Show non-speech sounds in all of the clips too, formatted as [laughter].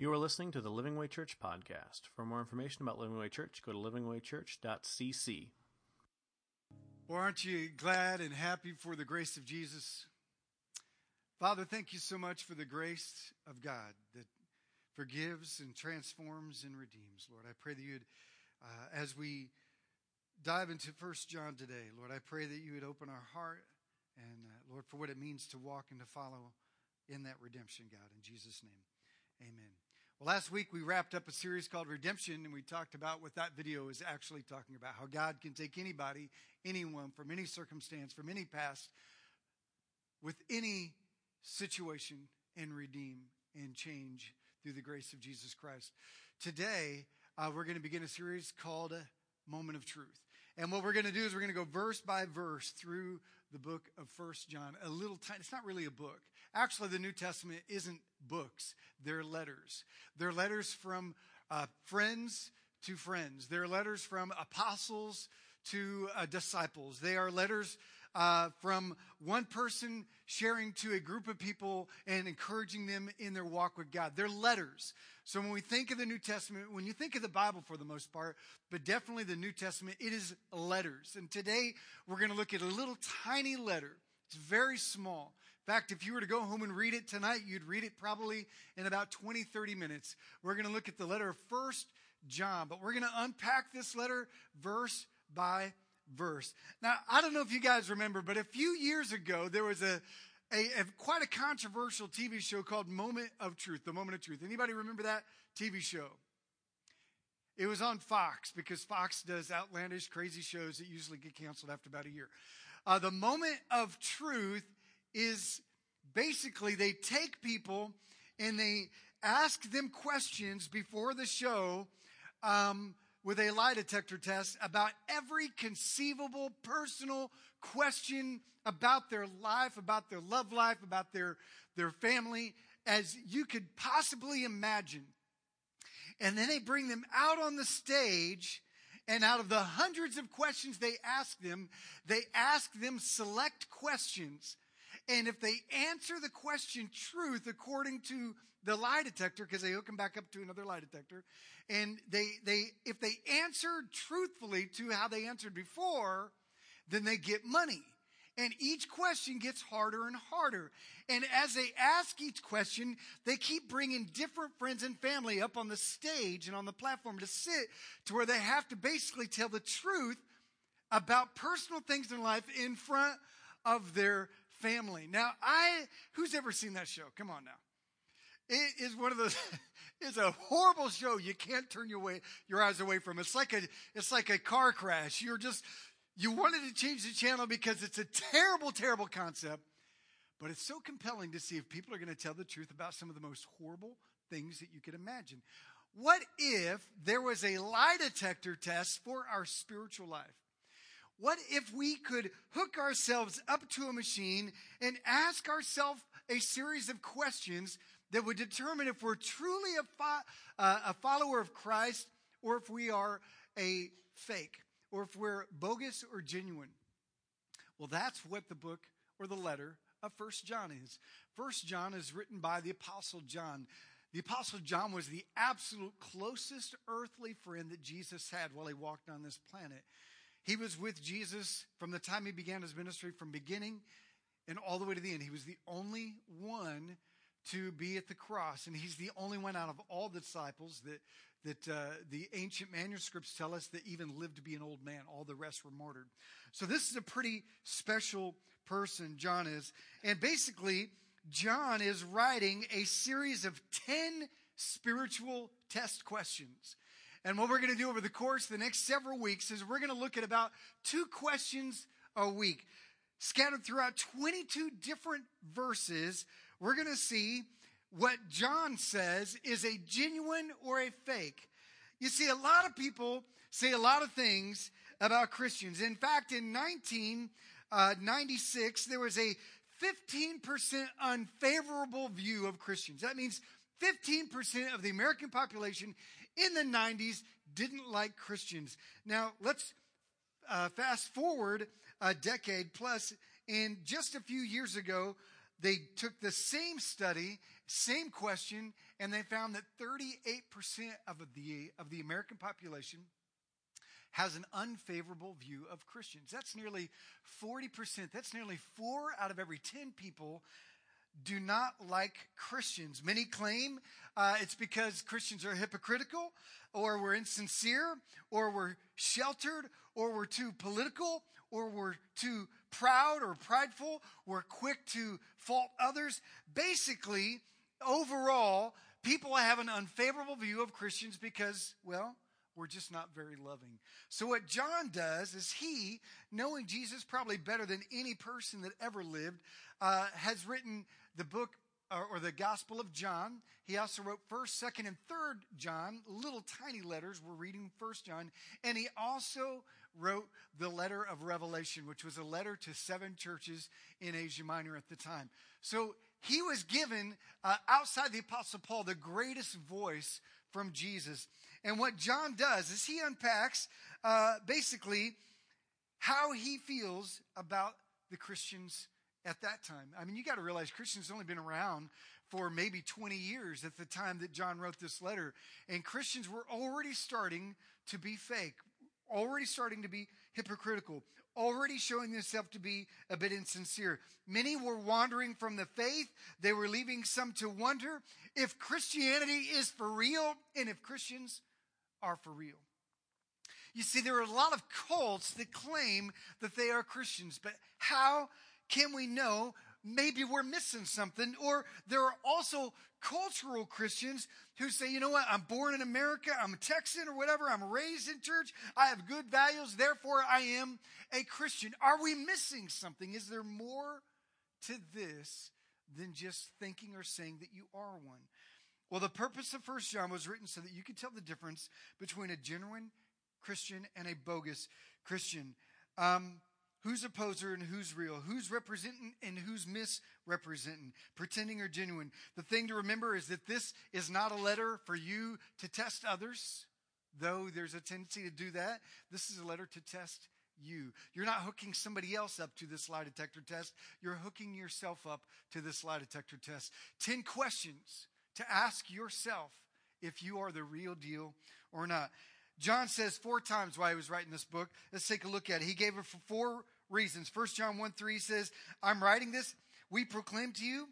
You are listening to the Living Way Church podcast. For more information about Living Way Church, go to livingwaychurch.cc. Well, aren't you glad and happy for the grace of Jesus? Father, thank you so much for the grace of God that forgives and transforms and redeems. Lord, I pray that you'd, uh, as we dive into First John today, Lord, I pray that you would open our heart and, uh, Lord, for what it means to walk and to follow in that redemption, God. In Jesus' name, amen. Well, last week we wrapped up a series called Redemption, and we talked about what that video is actually talking about how God can take anybody, anyone, from any circumstance, from any past, with any situation, and redeem and change through the grace of Jesus Christ. Today, uh, we're going to begin a series called a Moment of Truth. And what we're going to do is we're going to go verse by verse through the book of First John. A little tiny, it's not really a book. Actually, the New Testament isn't books, they're letters. They're letters from uh, friends to friends, they're letters from apostles to uh, disciples. They are letters uh, from one person sharing to a group of people and encouraging them in their walk with God. They're letters. So when we think of the New Testament, when you think of the Bible for the most part, but definitely the New Testament, it is letters. And today we're going to look at a little tiny letter. It's very small. Fact, if you were to go home and read it tonight, you'd read it probably in about 20, 30 minutes. We're going to look at the letter of First John, but we're going to unpack this letter verse by verse. Now, I don't know if you guys remember, but a few years ago, there was a, a, a, quite a controversial TV show called Moment of Truth, The Moment of Truth. Anybody remember that TV show? It was on Fox because Fox does outlandish, crazy shows that usually get canceled after about a year. Uh, the Moment of Truth is basically they take people and they ask them questions before the show um, with a lie detector test about every conceivable personal question about their life, about their love life, about their, their family, as you could possibly imagine. And then they bring them out on the stage, and out of the hundreds of questions they ask them, they ask them select questions. And if they answer the question truth according to the lie detector, because they hook them back up to another lie detector, and they, they, if they answer truthfully to how they answered before, then they get money. And each question gets harder and harder. And as they ask each question, they keep bringing different friends and family up on the stage and on the platform to sit to where they have to basically tell the truth about personal things in life in front of their family. Now, I, who's ever seen that show? Come on now. It is one of those, [laughs] it's a horrible show. You can't turn your way, your eyes away from. It's like a, it's like a car crash. You're just, you wanted to change the channel because it's a terrible, terrible concept. But it's so compelling to see if people are going to tell the truth about some of the most horrible things that you could imagine. What if there was a lie detector test for our spiritual life? What if we could hook ourselves up to a machine and ask ourselves a series of questions that would determine if we're truly a, fo- uh, a follower of Christ or if we are a fake or if we're bogus or genuine. Well, that's what the book or the letter of First John is. First John is written by the Apostle John. The Apostle John was the absolute closest earthly friend that Jesus had while he walked on this planet. He was with Jesus from the time he began his ministry, from beginning and all the way to the end. He was the only one to be at the cross. And he's the only one out of all the disciples that, that uh, the ancient manuscripts tell us that even lived to be an old man. All the rest were martyred. So this is a pretty special person, John is. And basically, John is writing a series of 10 spiritual test questions. And what we're going to do over the course of the next several weeks is we're going to look at about two questions a week, scattered throughout 22 different verses we're going to see what John says is a genuine or a fake. You see, a lot of people say a lot of things about Christians. In fact, in 1996, uh, there was a 15% unfavorable view of Christians. That means 15% of the American population in the 90s didn't like Christians. Now, let's uh, fast forward a decade plus. And just a few years ago, they took the same study, same question, and they found that 38% of the, of the American population has an unfavorable view of Christians. That's nearly 40%. That's nearly four out of every 10 people do not like Christians. Many claim uh, it's because Christians are hypocritical, or we're insincere, or we're sheltered, or we're too political, or we're too proud or prideful, we're quick to fault others. Basically, overall, people have an unfavorable view of Christians because, well, we're just not very loving. So, what John does is he, knowing Jesus probably better than any person that ever lived, uh, has written the book or, the Gospel of John. He also wrote 1st, 2nd, and 3rd John, little tiny letters. We're reading 1st John. And he also wrote the letter of Revelation, which was a letter to seven churches in Asia Minor at the time. So he was given, uh, outside the Apostle Paul, the greatest voice from Jesus. And what John does is he unpacks uh, basically how he feels about the Christians at that time. I mean, you got to realize Christians only been around for maybe 20 years at the time that John wrote this letter. And Christians were already starting to be fake, already starting to be hypocritical, already showing themselves to be a bit insincere. Many were wandering from the faith. They were leaving some to wonder if Christianity is for real and if Christians are for real. You see, there are a lot of cults that claim that they are Christians, but how can we know maybe we're missing something? Or there are also cultural Christians who say, you know what, I'm born in America, I'm a Texan or whatever, I'm raised in church, I have good values, therefore I am a Christian. Are we missing something? Is there more to this than just thinking or saying that you are one? Well, the purpose of First John was written so that you could tell the difference between a genuine Christian and a bogus Christian. Um, Who's a poser and who's real? Who's representing and who's misrepresenting? Pretending or genuine? The thing to remember is that this is not a letter for you to test others, though there's a tendency to do that. This is a letter to test you. You're not hooking somebody else up to this lie detector test. You're hooking yourself up to this lie detector test. 10 questions to ask yourself if you are the real deal or not. John says four times why he was writing this book. Let's take a look at it. He gave it for four reasons. 1 John 1 3 says, I'm writing this. We proclaim to you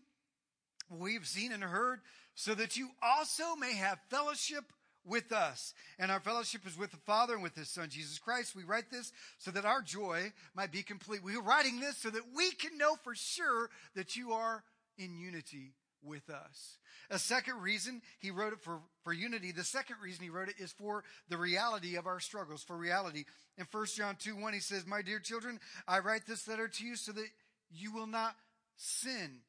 what we have seen and heard, so that you also may have fellowship with us. And our fellowship is with the Father and with His Son, Jesus Christ. We write this so that our joy might be complete. We are writing this so that we can know for sure that you are in unity with us. A second reason he wrote it for, for unity, the second reason he wrote it is for the reality of our struggles, for reality. In 1 John 2 1, he says, My dear children, I write this letter to you so that you will not sin.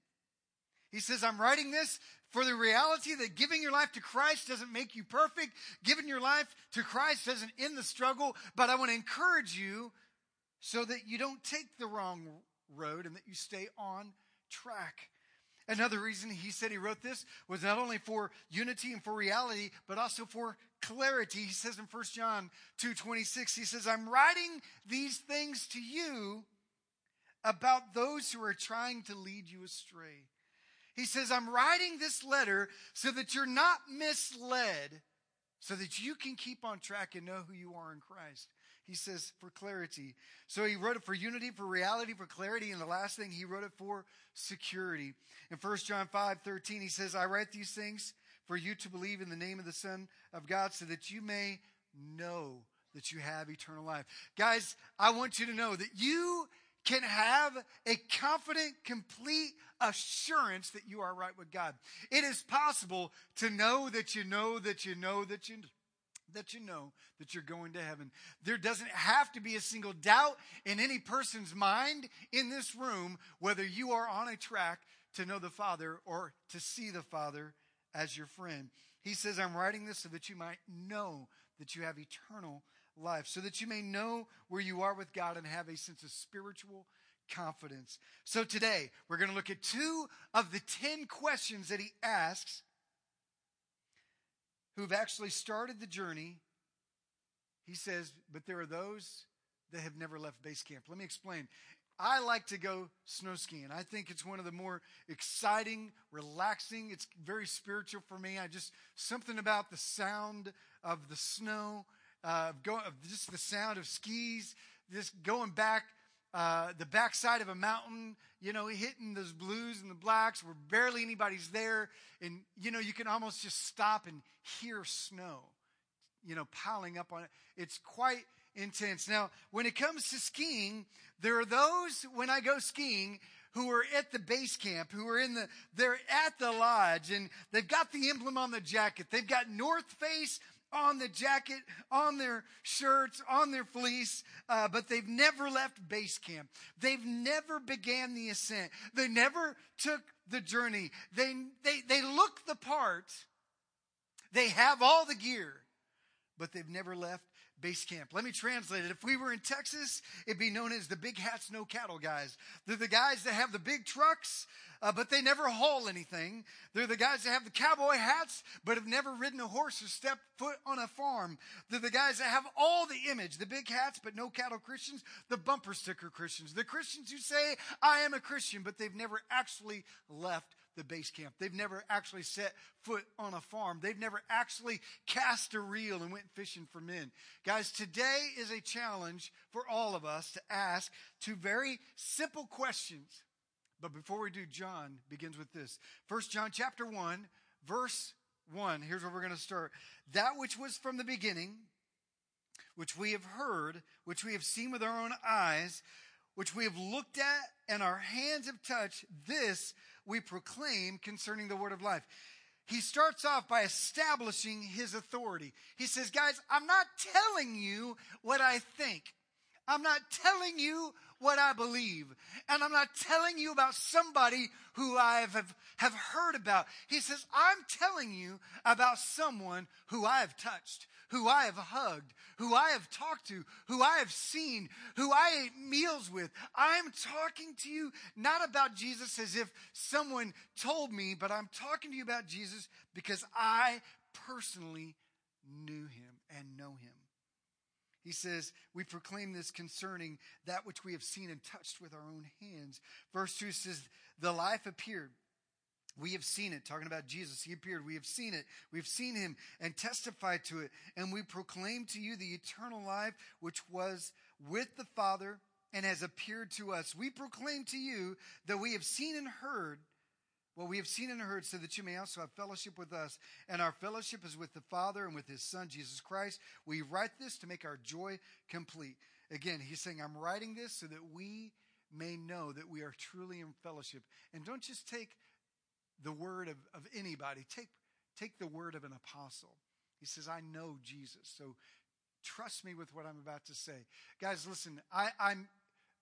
He says, I'm writing this for the reality that giving your life to Christ doesn't make you perfect. Giving your life to Christ doesn't end the struggle, but I want to encourage you so that you don't take the wrong road and that you stay on track. Another reason he said he wrote this was not only for unity and for reality, but also for clarity. He says in 1 John 2:26, he says, "I'm writing these things to you about those who are trying to lead you astray." He says, "I'm writing this letter so that you're not misled, so that you can keep on track and know who you are in Christ." He says for clarity. So he wrote it for unity, for reality, for clarity. And the last thing, he wrote it for security. In 1 John 5 13, he says, I write these things for you to believe in the name of the Son of God so that you may know that you have eternal life. Guys, I want you to know that you can have a confident, complete assurance that you are right with God. It is possible to know that you know that you know that you that you know that you're going to heaven. There doesn't have to be a single doubt in any person's mind in this room whether you are on a track to know the Father or to see the Father as your friend. He says, I'm writing this so that you might know that you have eternal life, so that you may know where you are with God and have a sense of spiritual confidence. So today, we're going to look at two of the 10 questions that he asks who've actually started the journey, he says, but there are those that have never left base camp. Let me explain. I like to go snow skiing. I think it's one of the more exciting, relaxing. It's very spiritual for me. I just something about the sound of the snow, uh, go, of just the sound of skis, just going back uh, the backside of a mountain, you know, hitting those blues and the blacks where barely anybody's there. And, you know, you can almost just stop and hear snow, you know, piling up on it. It's quite intense. Now, when it comes to skiing, there are those when I go skiing who are at the base camp, who are in the, they're at the lodge and they've got the emblem on the jacket. They've got North Face on the jacket, on their shirts, on their fleece, uh, but they've never left base camp. They've never began the ascent. They never took the journey. They, they, they look the part. They have all the gear, but they've never left base camp. Let me translate it. If we were in Texas, it'd be known as the big hats, no cattle guys. They're the guys that have the big trucks, uh, but they never haul anything. They're the guys that have the cowboy hats, but have never ridden a horse or stepped foot on a farm. They're the guys that have all the image, the big hats, but no cattle Christians, the bumper sticker Christians, the Christians who say, I am a Christian, but they've never actually left the base camp. They've never actually set foot on a farm. They've never actually cast a reel and went fishing for men. Guys, today is a challenge for all of us to ask two very simple questions. But before we do, John begins with this. First John chapter 1, verse 1. Here's where we're going to start. That which was from the beginning, which we have heard, which we have seen with our own eyes, which we have looked at and our hands have touched, this we proclaim concerning the word of life. He starts off by establishing his authority. He says, Guys, I'm not telling you what I think. I'm not telling you what I believe. And I'm not telling you about somebody who I have, have heard about. He says, I'm telling you about someone who I have touched, who I have hugged, who I have talked to, who I have seen, who I ate meals with. I'm talking to you not about Jesus as if someone told me, but I'm talking to you about Jesus because I personally knew him and know him. He says, We proclaim this concerning that which we have seen and touched with our own hands. Verse 2 says, The life appeared. We have seen it, talking about Jesus. He appeared. We have seen it. We've seen him and testified to it. And we proclaim to you the eternal life which was with the Father and has appeared to us. We proclaim to you that we have seen and heard what we have seen and heard, so that you may also have fellowship with us. And our fellowship is with the Father and with his Son, Jesus Christ. We write this to make our joy complete. Again, he's saying, I'm writing this so that we may know that we are truly in fellowship. And don't just take the word of, of anybody, take, take the word of an apostle. He says, I know Jesus. So trust me with what I'm about to say. Guys, listen, I, I'm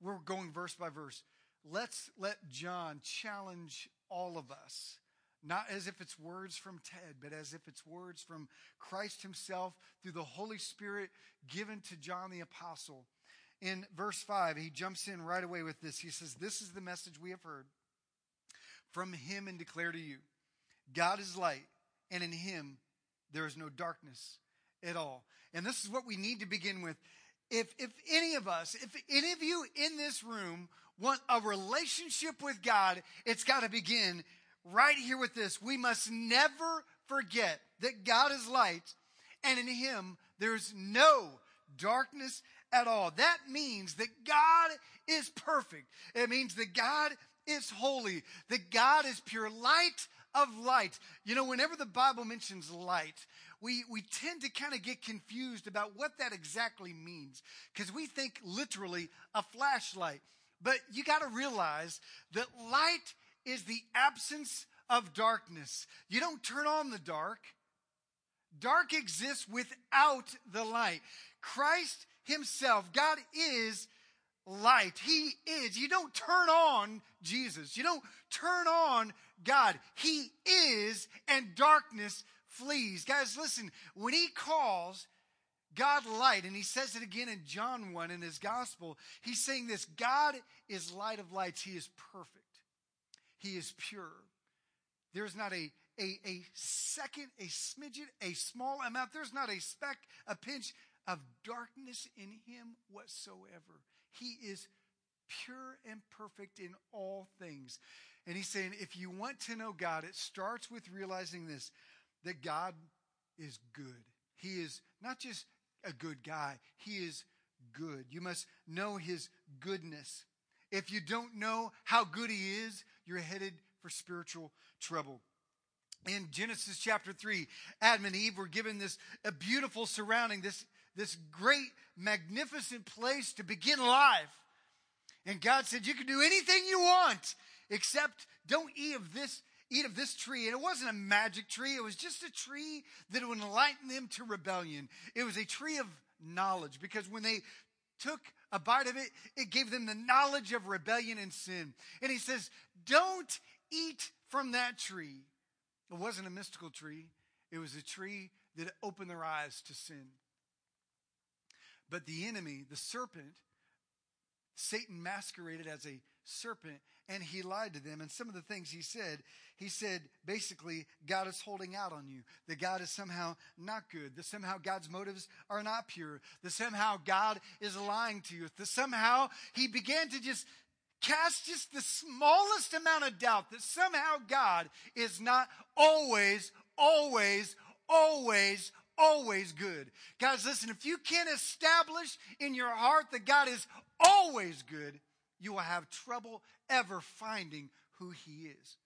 we're going verse by verse. Let's let John challenge all of us. Not as if it's words from Ted, but as if it's words from Christ Himself through the Holy Spirit given to John the Apostle. In verse 5, he jumps in right away with this. He says, This is the message we have heard from Him and declare to you God is light, and in Him there is no darkness at all. And this is what we need to begin with. If, if any of us, if any of you in this room want a relationship with God, it's got to begin right here with this. We must never forget that God is light and in him there's no darkness at all. That means that God is perfect. It means that God is holy, that God is pure light of light. You know, whenever the Bible mentions light, we, we tend to kind of get confused about what that exactly means because we think literally a flashlight. But you got to realize that light is the absence of darkness. You don't turn on the dark. Dark exists without the light. Christ himself, God is light. He is. You don't turn on Jesus. You don't turn on God. He is, and darkness flees. Guys, listen, when he calls, God light, and he says it again in John 1 in his gospel. He's saying this God is light of lights. He is perfect, He is pure. There's not a, a, a second, a smidget, a small amount, there's not a speck, a pinch of darkness in Him whatsoever. He is pure and perfect in all things. And he's saying, if you want to know God, it starts with realizing this that God is good. He is not just a good guy, He is good. You must know His goodness. If you don't know how good He is, you're headed for spiritual trouble. In Genesis chapter 3, Adam and Eve were given this a beautiful surrounding, this, this great, magnificent place to begin life. And God said, You can do anything you want, except don't eat of this eat of this tree. And it wasn't a magic tree, it was just a tree that would enlighten them to rebellion. It was a tree of knowledge because when they took a bite of it, it gave them the knowledge of rebellion and sin. And he says, Don't eat from that tree. It wasn't a mystical tree, it was a tree that opened their eyes to sin. But the enemy, the serpent, Satan masqueraded as a serpent and he lied to them. And some of the things he said, he said basically, God is holding out on you, that God is somehow not good, that somehow God's motives are not pure, that somehow God is lying to you, that somehow he began to just cast just the smallest amount of doubt that somehow God is not always, always, always, always good. Guys, listen, if you can't establish in your heart that God is always good, you will have trouble ever finding who he is.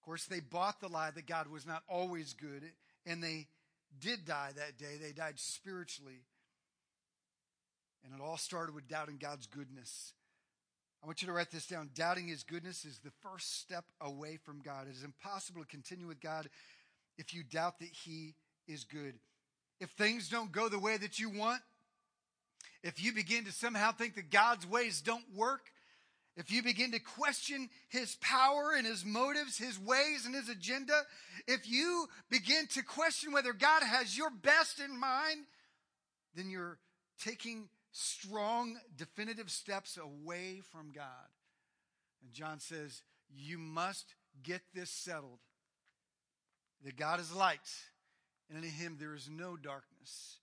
Of course, they bought the lie that God was not always good, and they did die that day. They died spiritually. And it all started with doubting God's goodness. I want you to write this down. Doubting his goodness is the first step away from God. It is impossible to continue with God if you doubt that he is good. If things don't go the way that you want, if you begin to somehow think that God's ways don't work, if you begin to question his power and his motives, his ways and his agenda, if you begin to question whether God has your best in mind, then you're taking strong, definitive steps away from God. And John says, You must get this settled that God is light, and in him there is no darkness.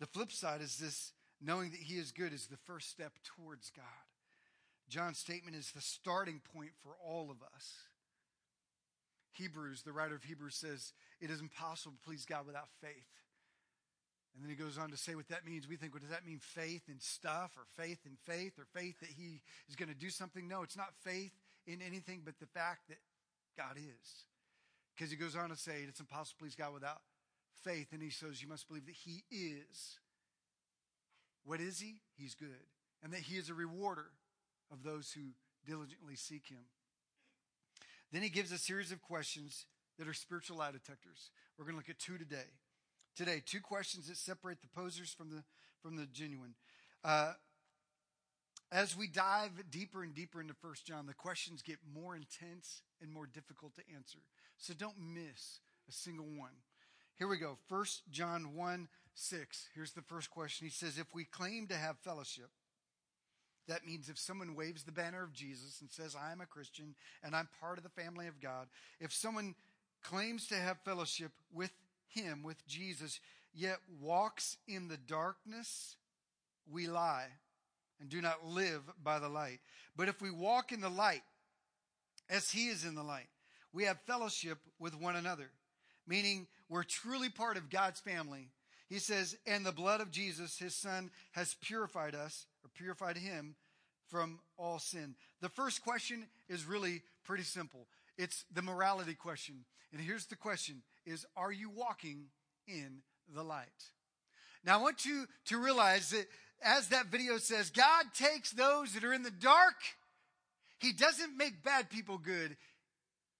The flip side is this knowing that he is good is the first step towards God. John's statement is the starting point for all of us. Hebrews, the writer of Hebrews says, it is impossible to please God without faith. And then he goes on to say what that means. We think, what does that mean? Faith in stuff or faith in faith or faith that he is going to do something? No, it's not faith in anything but the fact that God is. Because he goes on to say it's impossible to please God without faith. And he says you must believe that he is. What is he? He's good. And that he is a rewarder of those who diligently seek him. Then he gives a series of questions that are spiritual lie detectors. We're going to look at two today. Today, two questions that separate the posers from the from the genuine. Uh, as we dive deeper and deeper into First John, the questions get more intense and more difficult to answer. So don't miss a single one. Here we go. First John 1 6. Here's the first question. He says, If we claim to have fellowship, that means if someone waves the banner of Jesus and says, I am a Christian and I'm part of the family of God, if someone claims to have fellowship with him, with Jesus, yet walks in the darkness, we lie and do not live by the light. But if we walk in the light, as he is in the light, we have fellowship with one another, meaning we're truly part of God's family. He says, and the blood of Jesus, his son, has purified us, or purified him from all sin. The first question is really pretty simple. It's the morality question. And here's the question is are you walking in the light? Now I want you to realize that as that video says, God takes those that are in the dark. He doesn't make bad people good.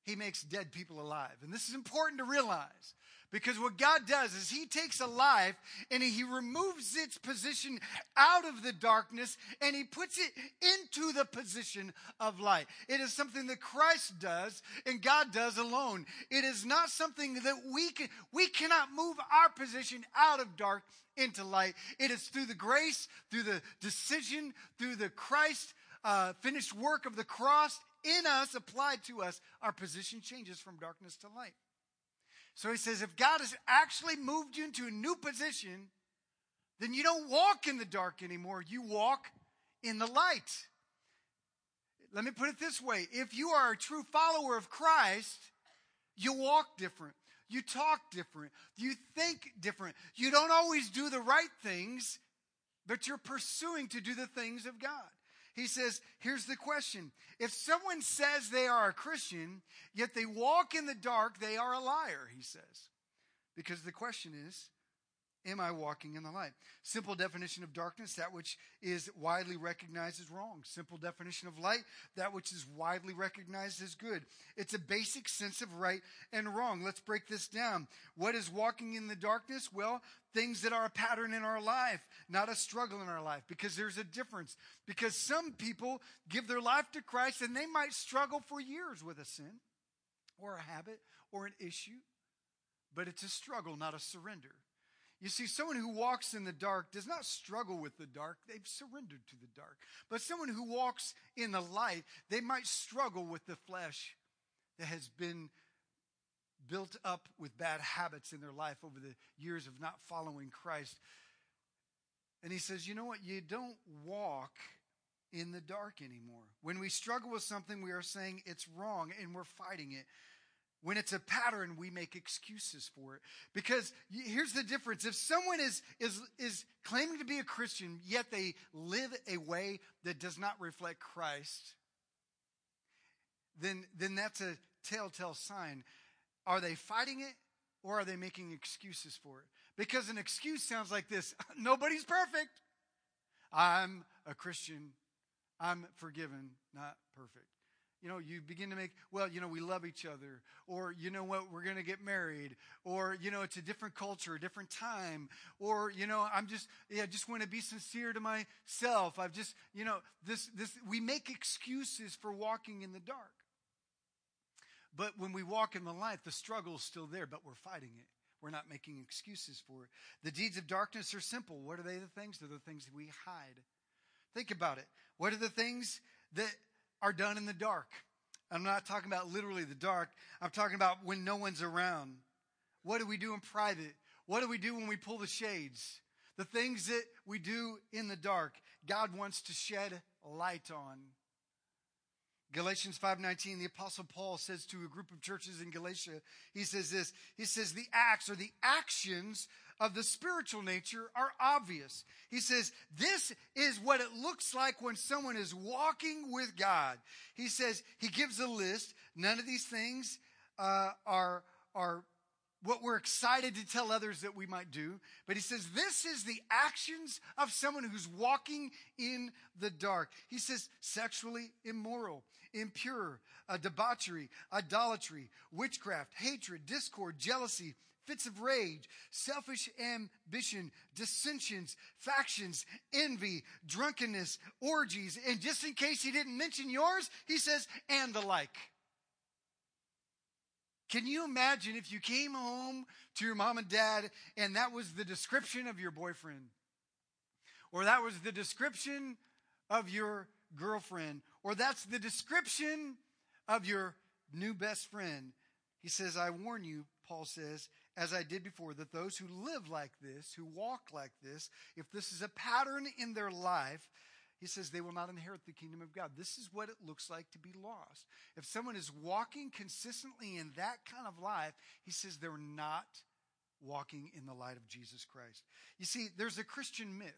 He makes dead people alive. And this is important to realize because what God does is He takes a life and He removes its position out of the darkness and He puts it into the position of light. It is something that Christ does and God does alone. It is not something that we can, we cannot move our position out of dark into light. It is through the grace, through the decision, through the Christ uh, finished work of the cross in us, applied to us, our position changes from darkness to light. So he says, if God has actually moved you into a new position, then you don't walk in the dark anymore. You walk in the light. Let me put it this way if you are a true follower of Christ, you walk different. You talk different. You think different. You don't always do the right things, but you're pursuing to do the things of God. He says, here's the question. If someone says they are a Christian, yet they walk in the dark, they are a liar, he says. Because the question is, Am I walking in the light? Simple definition of darkness, that which is widely recognized as wrong. Simple definition of light, that which is widely recognized as good. It's a basic sense of right and wrong. Let's break this down. What is walking in the darkness? Well, things that are a pattern in our life, not a struggle in our life, because there's a difference. Because some people give their life to Christ and they might struggle for years with a sin or a habit or an issue, but it's a struggle, not a surrender. You see, someone who walks in the dark does not struggle with the dark. They've surrendered to the dark. But someone who walks in the light, they might struggle with the flesh that has been built up with bad habits in their life over the years of not following Christ. And he says, you know what? You don't walk in the dark anymore. When we struggle with something, we are saying it's wrong and we're fighting it. When it's a pattern, we make excuses for it. Because here's the difference. If someone is, is, is claiming to be a Christian, yet they live a way that does not reflect Christ, then, then that's a telltale sign. Are they fighting it or are they making excuses for it? Because an excuse sounds like this [laughs] Nobody's perfect. I'm a Christian. I'm forgiven, not perfect you know, you begin to make, well, you know, we love each other, or you know what, we're going to get married, or you know, it's a different culture, a different time, or you know, I'm just, yeah, I just want to be sincere to myself. I've just, you know, this, this, we make excuses for walking in the dark. But when we walk in the light, the struggle is still there, but we're fighting it. We're not making excuses for it. The deeds of darkness are simple. What are they the things? They're the things we hide. Think about it. What are the things that are done in the dark. I'm not talking about literally the dark. I'm talking about when no one's around. What do we do in private? What do we do when we pull the shades? The things that we do in the dark, God wants to shed light on. Galatians 5:19 the apostle Paul says to a group of churches in Galatia he says this he says the acts or the actions of the spiritual nature are obvious. He says this is what it looks like when someone is walking with God. He says he gives a list none of these things uh, are are what we're excited to tell others that we might do. But he says this is the actions of someone who's walking in the dark. He says sexually immoral, impure, debauchery, idolatry, witchcraft, hatred, discord, jealousy, fits of rage, selfish ambition, dissensions, factions, envy, drunkenness, orgies. And just in case he didn't mention yours, he says, and the like. Can you imagine if you came home to your mom and dad and that was the description of your boyfriend? Or that was the description of your girlfriend? Or that's the description of your new best friend? He says, I warn you, Paul says, as I did before, that those who live like this, who walk like this, if this is a pattern in their life, he says they will not inherit the kingdom of God. This is what it looks like to be lost. If someone is walking consistently in that kind of life, he says they're not walking in the light of Jesus Christ. You see, there's a Christian myth.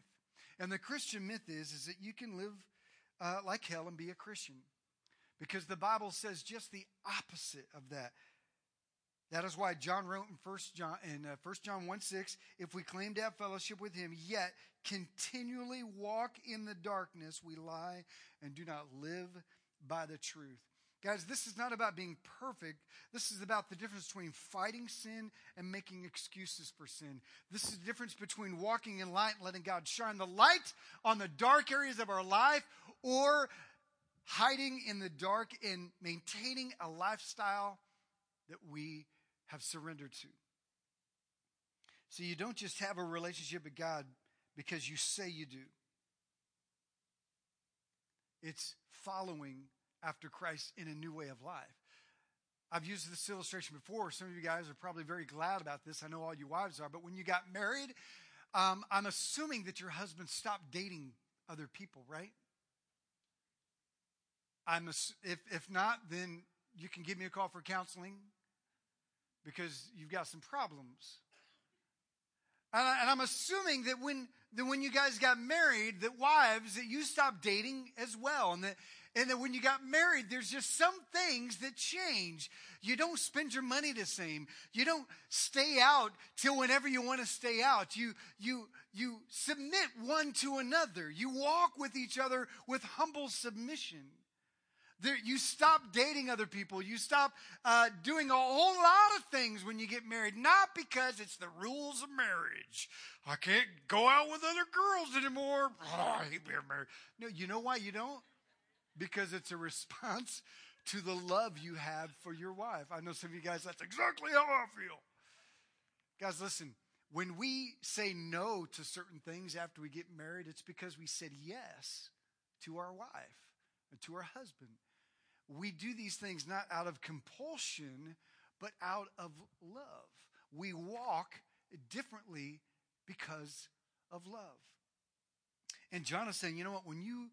And the Christian myth is, is that you can live uh, like hell and be a Christian. Because the Bible says just the opposite of that. That is why John wrote in First John in uh, 1 John 1 6, if we claim to have fellowship with him, yet continually walk in the darkness, we lie and do not live by the truth. Guys, this is not about being perfect. This is about the difference between fighting sin and making excuses for sin. This is the difference between walking in light and letting God shine the light on the dark areas of our life or hiding in the dark and maintaining a lifestyle that we have surrendered to. So you don't just have a relationship with God because you say you do. It's following after Christ in a new way of life. I've used this illustration before. Some of you guys are probably very glad about this. I know all you wives are. But when you got married, um, I'm assuming that your husband stopped dating other people, right? I'm if if not, then you can give me a call for counseling because you've got some problems. And, I, am assuming that when that when you guys got married, that wives that you stopped dating as well, and that and that when you got married, there's just some things that change. You don't spend your money the same. You don't stay out till whenever you want to stay out. You you you submit one to another. You walk with each other with humble submission. There, you stop dating other people. You stop uh, doing a whole lot of things when you get married, not because it's the rules of marriage. I can't go out with other girls anymore. Oh, [laughs] I hate being married. No, you know why you don't? Because it's a response [laughs] to the love you have for your wife. I know some of you guys, that's exactly how I feel. Guys, listen, when we say no to certain things after we get married, it's because we said yes to our wife and to our husband we do these things not out of compulsion, but out of love. We walk differently because of love. And John is saying, you know what? When you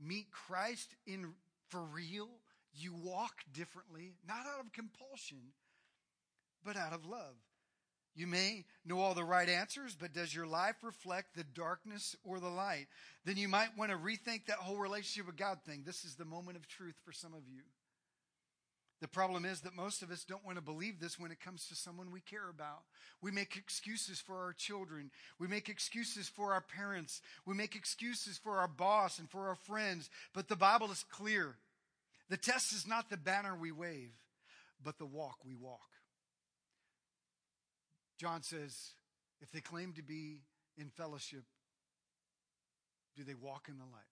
meet Christ in for real, you walk differently, not out of compulsion, but out of love. You may know all the right answers, but does your life reflect the darkness or the light? Then you might want to rethink that whole relationship with God thing. This is the moment of truth for some of you. The problem is that most of us don't want to believe this when it comes to someone we care about. We make excuses for our children. We make excuses for our parents. We make excuses for our boss and for our friends. But the Bible is clear. The test is not the banner we wave, but the walk we walk. John says, if they claim to be in fellowship, do they walk in the light?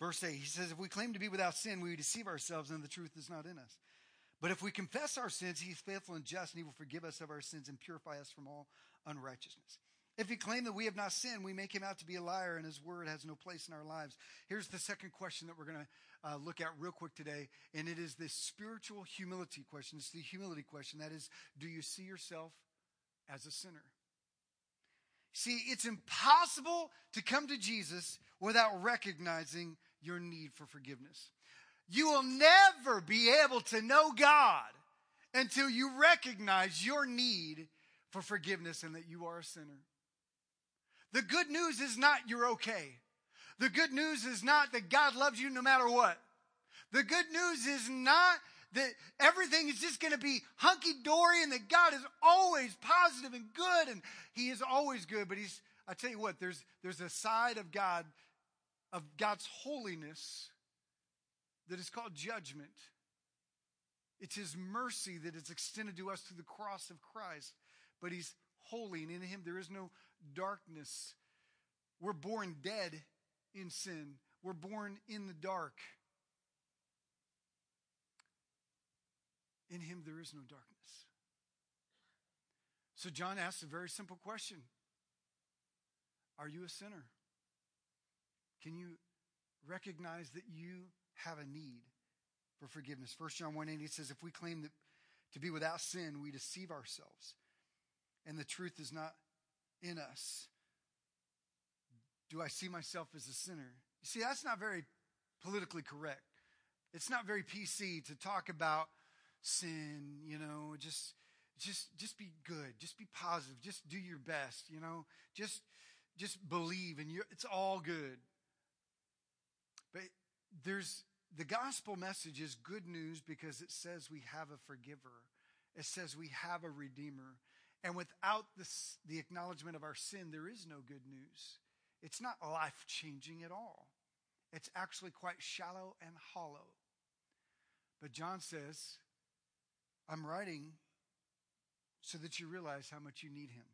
Verse 8, he says, If we claim to be without sin, we deceive ourselves and the truth is not in us. But if we confess our sins, he's faithful and just, and he will forgive us of our sins and purify us from all unrighteousness. If we claim that we have not sinned, we make him out to be a liar, and his word has no place in our lives. Here's the second question that we're going to uh, look at real quick today, and it is this spiritual humility question. It's the humility question. That is, do you see yourself as a sinner? See, it's impossible to come to Jesus without recognizing your need for forgiveness. You will never be able to know God until you recognize your need for forgiveness and that you are a sinner. The good news is not you're okay. The good news is not that God loves you no matter what. The good news is not that everything is just going to be hunky dory and that God is always positive and good and he is always good. But he's, I tell you what, there's, there's a side of God, of God's holiness that is called judgment. It's his mercy that is extended to us through the cross of Christ. But he's holy and in him there is no darkness. We're born dead in sin. We're born in the dark. In him there is no darkness. So John asks a very simple question Are you a sinner? Can you recognize that you have a need for forgiveness? 1 John 1 8 says, If we claim that to be without sin, we deceive ourselves, and the truth is not in us. Do I see myself as a sinner? You see, that's not very politically correct. It's not very PC to talk about sin, you know, just just just be good, just be positive, just do your best, you know. Just just believe and you it's all good. But there's the gospel message is good news because it says we have a forgiver. It says we have a redeemer. And without this, the acknowledgement of our sin, there is no good news. It's not life changing at all. It's actually quite shallow and hollow. But John says I'm writing so that you realize how much you need him.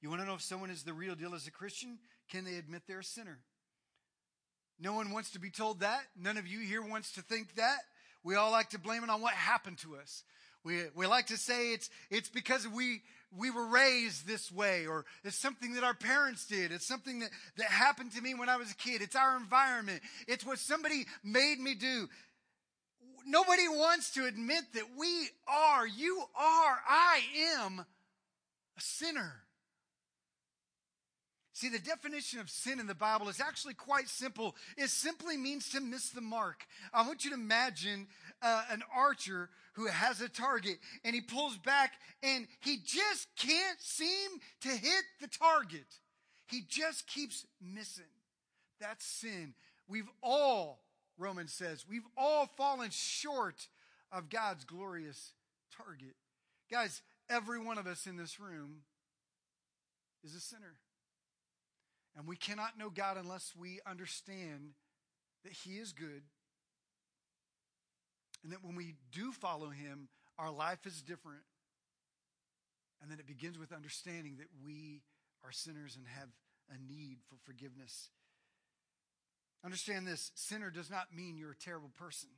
You want to know if someone is the real deal as a Christian? Can they admit they're a sinner? No one wants to be told that. None of you here wants to think that. We all like to blame it on what happened to us. We, we like to say it's, it's because we, we were raised this way, or it's something that our parents did. It's something that, that happened to me when I was a kid. It's our environment. It's what somebody made me do nobody wants to admit that we are, you are, I am a sinner. See, the definition of sin in the Bible is actually quite simple. It simply means to miss the mark. I want you to imagine uh, an archer who has a target and he pulls back and he just can't seem to hit the target. He just keeps missing. That's sin. We've all, Romans says, we've all fallen short of God's glorious target. Guys, every one of us in this room is a sinner. And we cannot know God unless we understand that He is good and that when we do follow Him, our life is different. And then it begins with understanding that we are sinners and have a need for forgiveness. Understand this sinner does not mean you're a terrible person.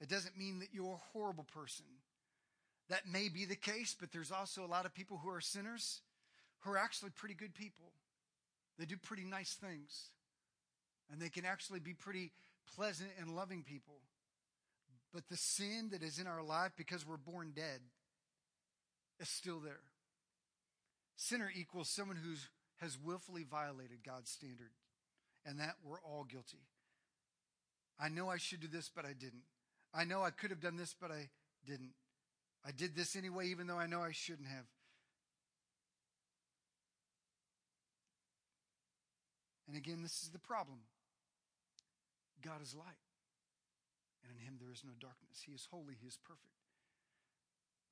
It doesn't mean that you're a horrible person. That may be the case, but there's also a lot of people who are sinners who are actually pretty good people. They do pretty nice things. And they can actually be pretty pleasant and loving people. But the sin that is in our life because we're born dead is still there. Sinner equals someone who has willfully violated God's standard, and that we're all guilty. I know I should do this, but I didn't. I know I could have done this, but I didn't. I did this anyway, even though I know I shouldn't have. And again, this is the problem God is light, and in him there is no darkness. He is holy, he is perfect.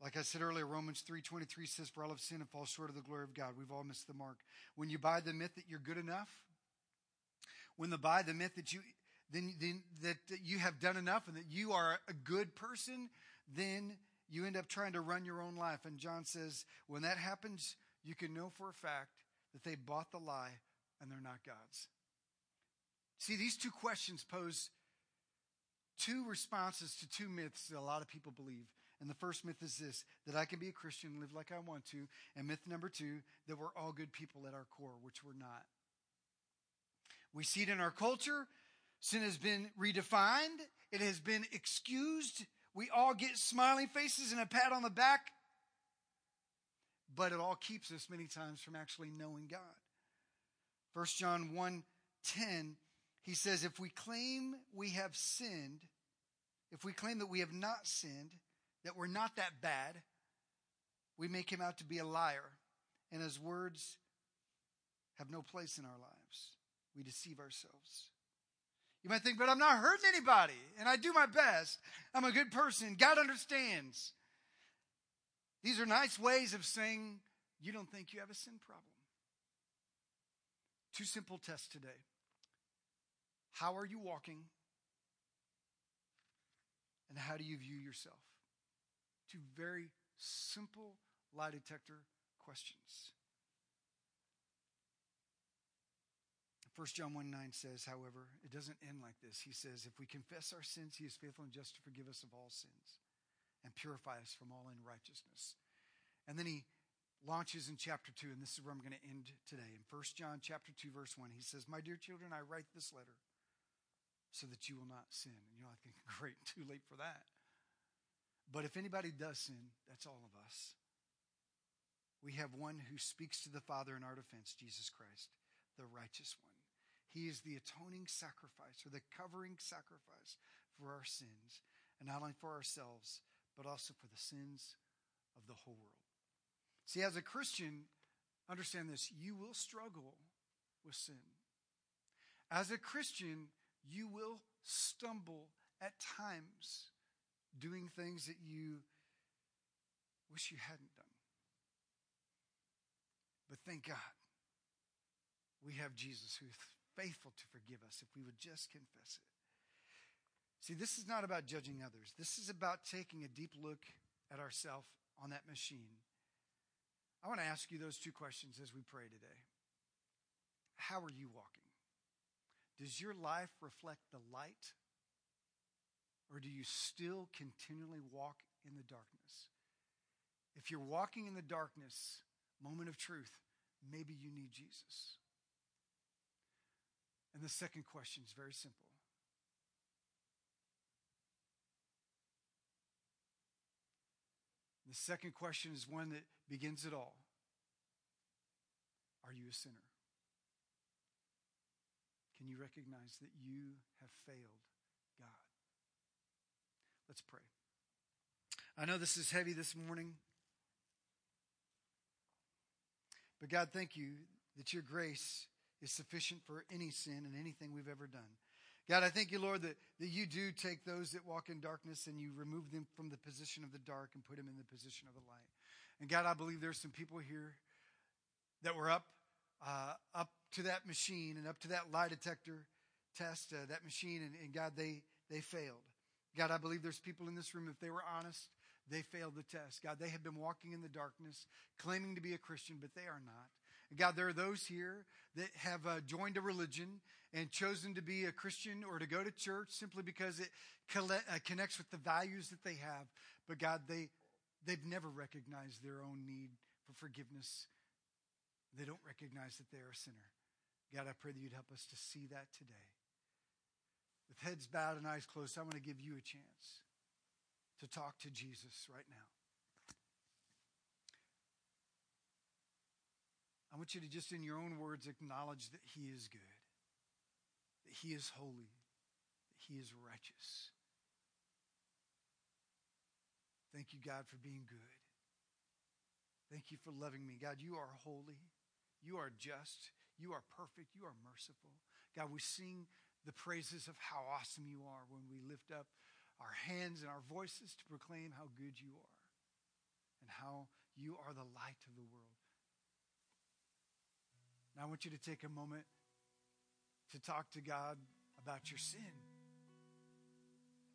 Like I said earlier, Romans 3.23 says, For all have sinned and fall short of the glory of God. We've all missed the mark. When you buy the myth that you're good enough, when you buy the myth that you then, then that you have done enough and that you are a good person, then you end up trying to run your own life. And John says, when that happens, you can know for a fact that they bought the lie and they're not God's. See, these two questions pose two responses to two myths that a lot of people believe. And the first myth is this that I can be a Christian, and live like I want to. And myth number two, that we're all good people at our core, which we're not. We see it in our culture. Sin has been redefined, it has been excused. We all get smiling faces and a pat on the back. But it all keeps us many times from actually knowing God. 1 John 1 10, he says, If we claim we have sinned, if we claim that we have not sinned, that we're not that bad, we make him out to be a liar, and his words have no place in our lives. We deceive ourselves. You might think, but I'm not hurting anybody, and I do my best. I'm a good person. God understands. These are nice ways of saying you don't think you have a sin problem. Two simple tests today. How are you walking? And how do you view yourself? Two very simple lie detector questions. 1 John 1 9 says, however, it doesn't end like this. He says, If we confess our sins, he is faithful and just to forgive us of all sins and purify us from all unrighteousness. And then he launches in chapter 2, and this is where I'm going to end today. In 1 John chapter 2, verse 1, he says, My dear children, I write this letter so that you will not sin. And you're like, great, [laughs] too late for that. But if anybody does sin, that's all of us. We have one who speaks to the Father in our defense, Jesus Christ, the righteous one. He is the atoning sacrifice or the covering sacrifice for our sins, and not only for ourselves, but also for the sins of the whole world. See, as a Christian, understand this you will struggle with sin. As a Christian, you will stumble at times doing things that you wish you hadn't done. But thank God we have Jesus who is faithful to forgive us if we would just confess it. See, this is not about judging others. This is about taking a deep look at ourselves on that machine. I want to ask you those two questions as we pray today. How are you walking? Does your life reflect the light? Or do you still continually walk in the darkness? If you're walking in the darkness, moment of truth, maybe you need Jesus. And the second question is very simple. The second question is one that begins it all. Are you a sinner? Can you recognize that you have failed God? Let's pray. I know this is heavy this morning. But God, thank you that your grace is sufficient for any sin and anything we've ever done. God, I thank you, Lord, that, that you do take those that walk in darkness and you remove them from the position of the dark and put them in the position of the light. And God, I believe there's some people here that were up uh, up to that machine and up to that lie detector test, uh, that machine, and, and God, they they failed. God, I believe there's people in this room, if they were honest, they failed the test. God, they have been walking in the darkness, claiming to be a Christian, but they are not. God, there are those here that have uh, joined a religion and chosen to be a Christian or to go to church simply because it uh, connects with the values that they have. But God, they, they've never recognized their own need for forgiveness. They don't recognize that they are a sinner. God, I pray that you'd help us to see that today. With heads bowed and eyes closed, I want to give you a chance to talk to Jesus right now. I want you to just, in your own words, acknowledge that He is good, He is holy, He is righteous. Thank you, God, for being good. Thank you for loving me. God, you are holy. You are just. You are perfect. You are merciful. God, we sing the praises of how awesome you are when we lift up our hands and our voices to proclaim how good you are and how you are the light of the world. Now, I want you to take a moment to talk to God about your sin.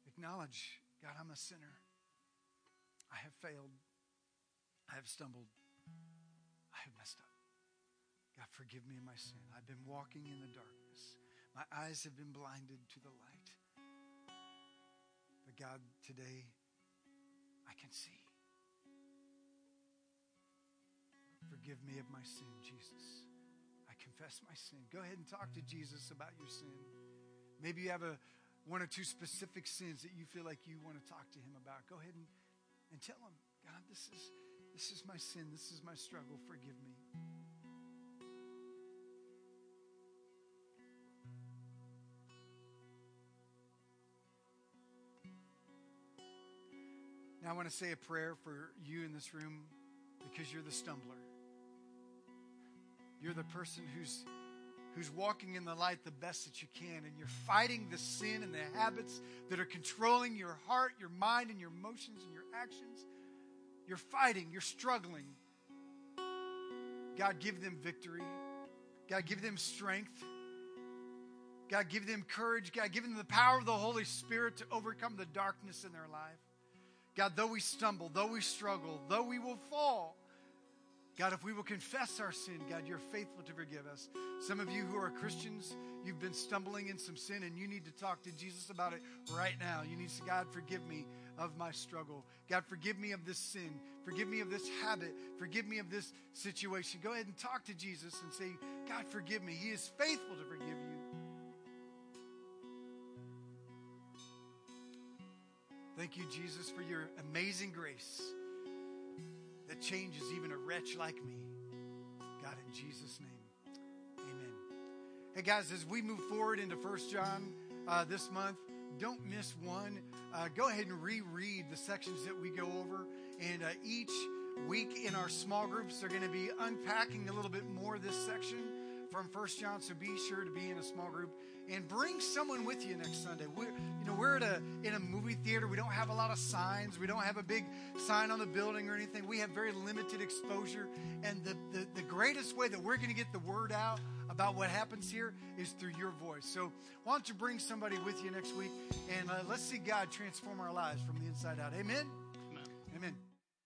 Acknowledge, God, I'm a sinner. I have failed. I have stumbled. I have messed up. God, forgive me of my sin. I've been walking in the darkness. My eyes have been blinded to the light. But God, today I can see. Forgive me of my sin, Jesus confess my sin. Go ahead and talk to Jesus about your sin. Maybe you have a one or two specific sins that you feel like you want to talk to him about. Go ahead and, and tell him, God, this is this is my sin. This is my struggle. Forgive me. Now I want to say a prayer for you in this room because you're the stumbler. You're the person who's who's walking in the light the best that you can and you're fighting the sin and the habits that are controlling your heart, your mind and your emotions and your actions. You're fighting, you're struggling. God give them victory. God give them strength. God give them courage. God give them the power of the Holy Spirit to overcome the darkness in their life. God, though we stumble, though we struggle, though we will fall, God, if we will confess our sin, God, you're faithful to forgive us. Some of you who are Christians, you've been stumbling in some sin and you need to talk to Jesus about it right now. You need to say, God, forgive me of my struggle. God, forgive me of this sin. Forgive me of this habit. Forgive me of this situation. Go ahead and talk to Jesus and say, God, forgive me. He is faithful to forgive you. Thank you, Jesus, for your amazing grace that changes even a wretch like me. God, in Jesus' name, amen. Hey, guys, as we move forward into First John uh, this month, don't miss one. Uh, go ahead and reread the sections that we go over. And uh, each week in our small groups, they're going to be unpacking a little bit more this section from First John. So be sure to be in a small group and bring someone with you next Sunday. We're, you know, we're at a, in a movie theater. We don't have a lot of signs. We don't have a big sign on the building or anything. We have very limited exposure. And the, the, the greatest way that we're going to get the word out about what happens here is through your voice. So why don't you bring somebody with you next week and uh, let's see God transform our lives from the inside out. Amen.